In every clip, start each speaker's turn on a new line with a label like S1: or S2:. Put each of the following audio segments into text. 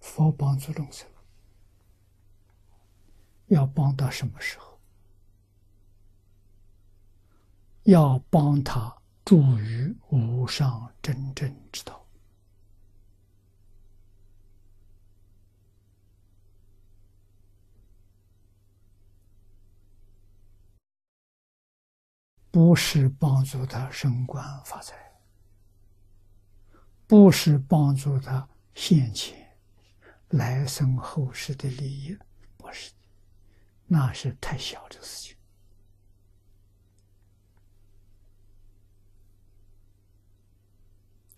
S1: 佛帮助众生，要帮到什么时候？要帮他助于无上真正之道。不是帮助他升官发财，不是帮助他现钱来生后世的利益，不是，那是太小的事情。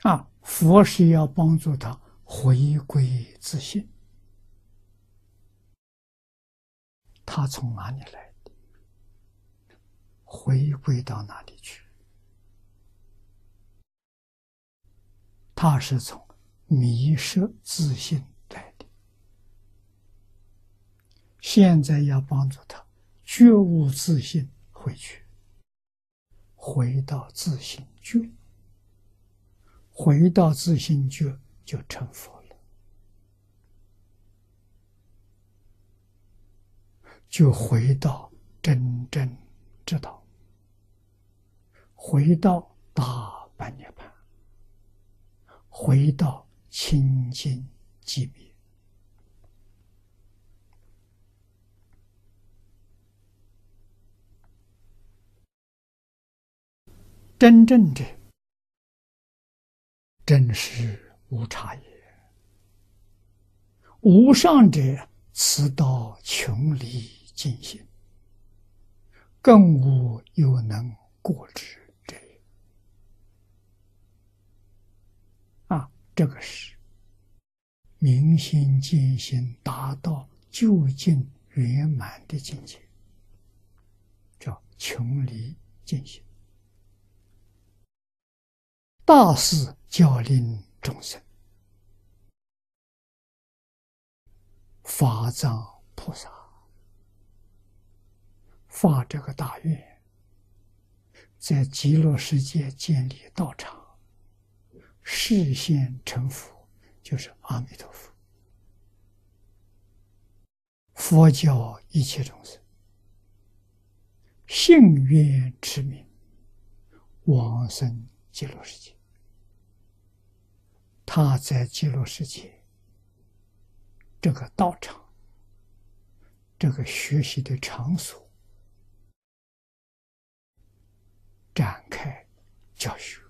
S1: 啊，佛是要帮助他回归自信，他从哪里来的？回归到哪里去？他是从迷失自信来的，现在要帮助他觉悟自信回去，回到自信觉，回到自信觉就成佛了，就回到真正知道。回到大般涅盘，回到清净寂灭，真正的真实无差也。无上者，此道穷离尽性，更无有能过之者。啊。这个是明心见性，达到究竟圆满的境界，叫穷离尽性。大事教令众生，法藏菩萨发这个大愿，在极乐世界建立道场。视现成佛，就是阿弥陀佛。佛教一切众生，信愿持名，往生极乐世界。他在极乐世界这个道场，这个学习的场所，展开教学。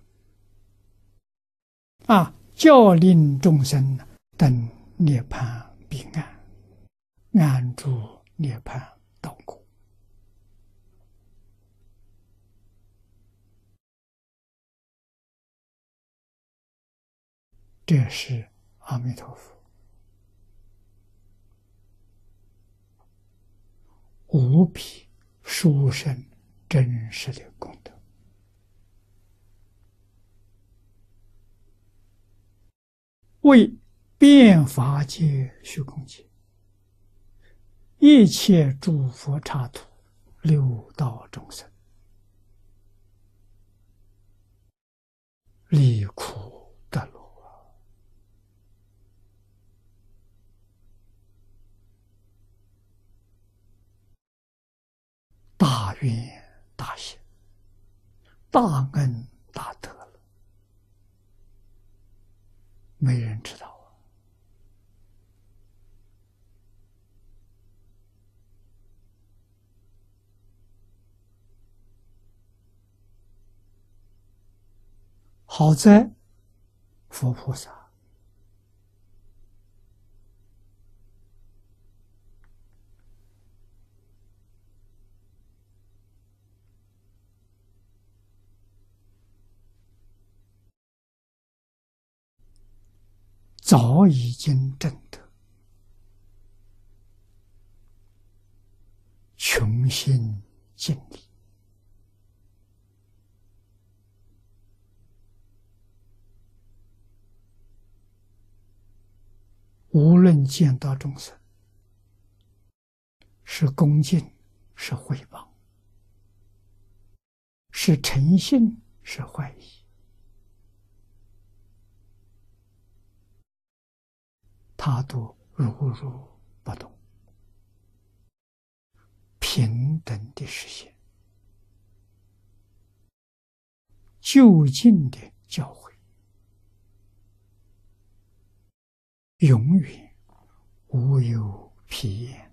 S1: 啊！教令众生等涅槃彼岸，安住涅槃道果。这是阿弥陀佛无比殊胜真实的功德。为变法界虚空界一切诸佛刹土六道众生离苦愿大喜，大恩大德了。没人知道啊！好在佛菩萨早已经证得穷心尽力，无论见到众生是恭敬，是回报，是诚信，是怀疑。他都如如不动，平等的实现，就近的教诲，永远无有疲厌。